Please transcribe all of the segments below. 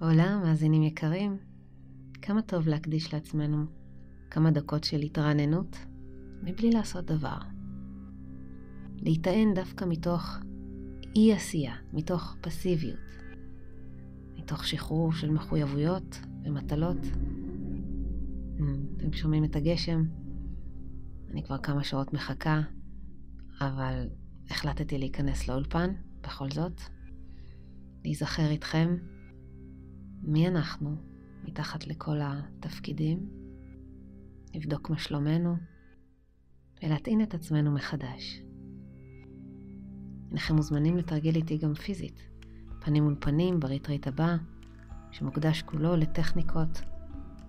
עולה, מאזינים יקרים, כמה טוב להקדיש לעצמנו כמה דקות של התרעננות מבלי לעשות דבר. להיטען דווקא מתוך אי עשייה, מתוך פסיביות, מתוך שחרור של מחויבויות ומטלות. אתם שומעים את הגשם? אני כבר כמה שעות מחכה, אבל החלטתי להיכנס לאולפן בכל זאת, להיזכר איתכם מי אנחנו מתחת לכל התפקידים, לבדוק מה שלומנו ולהטעין את עצמנו מחדש. הינכם מוזמנים לתרגל איתי גם פיזית, פנים מול פנים בריטריט הבא, שמוקדש כולו לטכניקות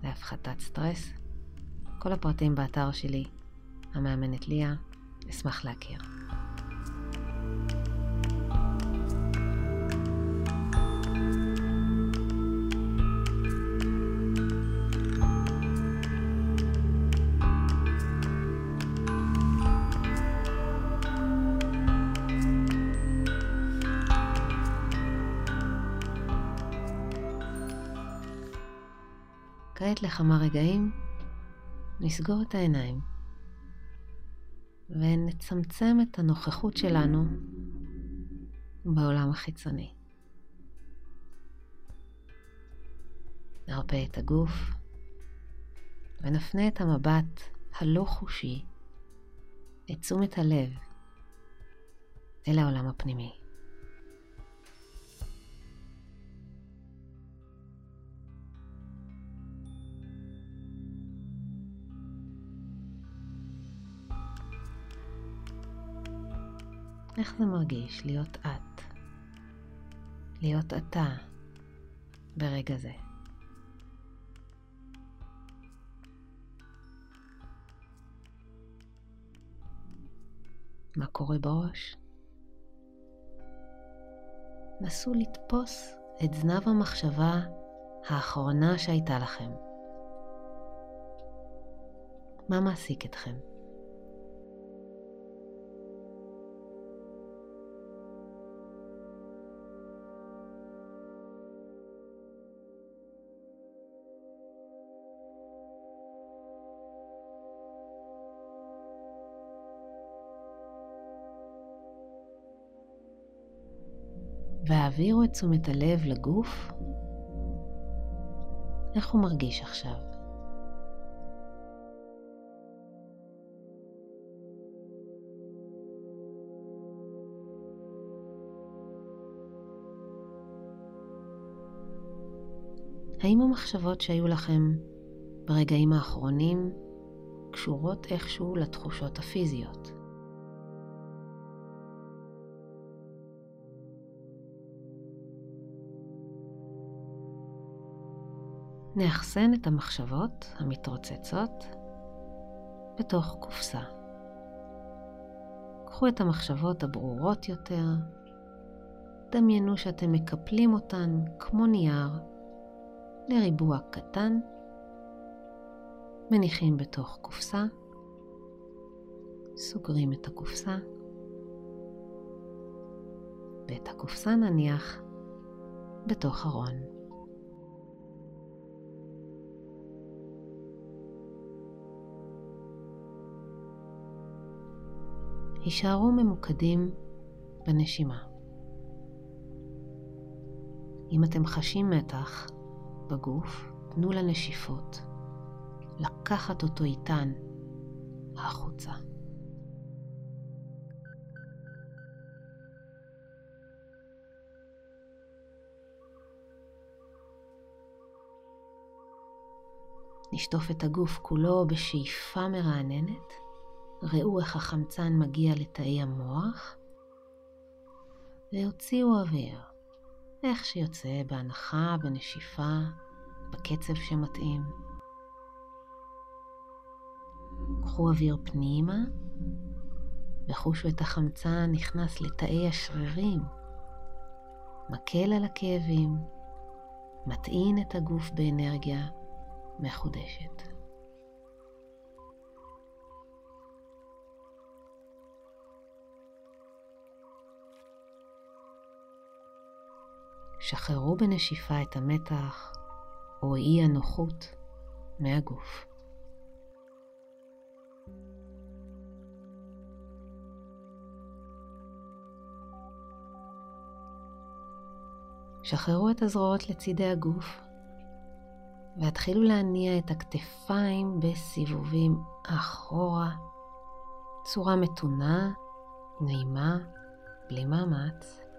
להפחתת סטרס. כל הפרטים באתר שלי, המאמנת ליה, אשמח להכיר. כעת לכמה רגעים נסגור את העיניים ונצמצם את הנוכחות שלנו בעולם החיצוני. נרפה את הגוף ונפנה את המבט הלא חושי, את תשומת הלב, אל העולם הפנימי. איך זה מרגיש להיות את? להיות אתה ברגע זה. מה קורה בראש? נסו לתפוס את זנב המחשבה האחרונה שהייתה לכם. מה מעסיק אתכם? והעבירו את תשומת הלב לגוף. איך הוא מרגיש עכשיו? האם המחשבות שהיו לכם ברגעים האחרונים קשורות איכשהו לתחושות הפיזיות? נאחסן את המחשבות המתרוצצות בתוך קופסה. קחו את המחשבות הברורות יותר, דמיינו שאתם מקפלים אותן כמו נייר לריבוע קטן, מניחים בתוך קופסה, סוגרים את הקופסה, ואת הקופסה נניח בתוך ארון. הישארו ממוקדים בנשימה. אם אתם חשים מתח בגוף, תנו לנשיפות לקחת אותו איתן החוצה. נשטוף את הגוף כולו בשאיפה מרעננת ראו איך החמצן מגיע לתאי המוח, והוציאו אוויר, איך שיוצא בהנחה, בנשיפה, בקצב שמתאים. קחו אוויר פנימה וחושו את החמצן נכנס לתאי השרירים, מקל על הכאבים, מטעין את הגוף באנרגיה מחודשת. שחררו בנשיפה את המתח או אי הנוחות מהגוף. שחררו את הזרועות לצידי הגוף והתחילו להניע את הכתפיים בסיבובים אחורה, צורה מתונה, נעימה, בלי מאמץ.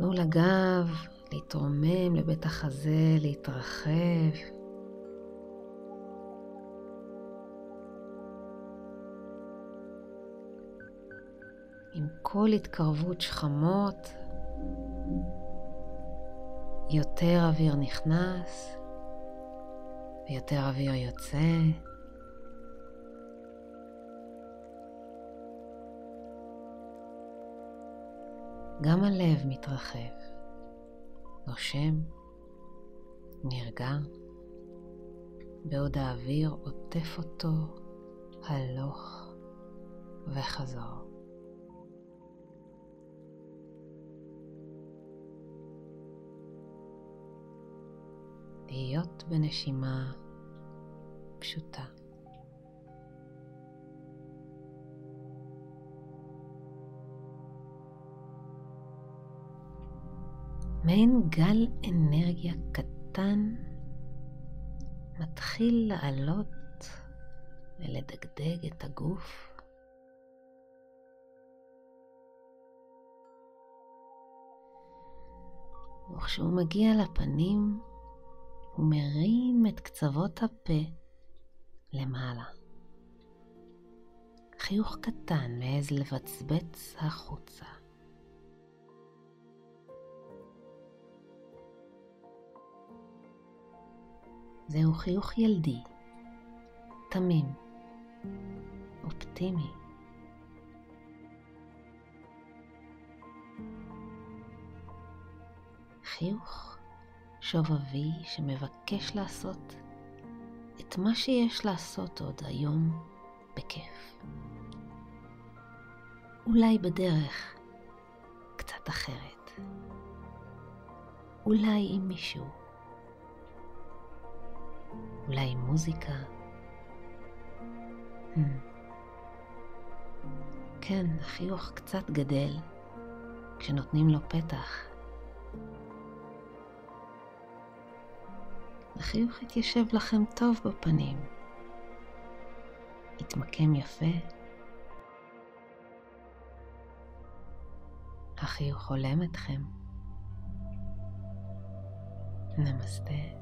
תנו לגב להתרומם לבית החזה, להתרחב. עם כל התקרבות שכמות, יותר אוויר נכנס ויותר אוויר יוצא. גם הלב מתרחב, נושם, נרגע, בעוד האוויר עוטף אותו הלוך וחזור. להיות בנשימה פשוטה. מעין גל אנרגיה קטן מתחיל לעלות ולדגדג את הגוף. וכשהוא מגיע לפנים, הוא מרים את קצוות הפה למעלה. חיוך קטן מעז לבצבץ החוצה. זהו חיוך ילדי, תמים, אופטימי. חיוך שובבי שמבקש לעשות את מה שיש לעשות עוד היום בכיף. אולי בדרך קצת אחרת. אולי עם מישהו. אולי מוזיקה. Hmm. כן, החיוך קצת גדל כשנותנים לו פתח. החיוך יתיישב לכם טוב בפנים. יתמקם יפה. החיוך הולם אתכם. נמסטה.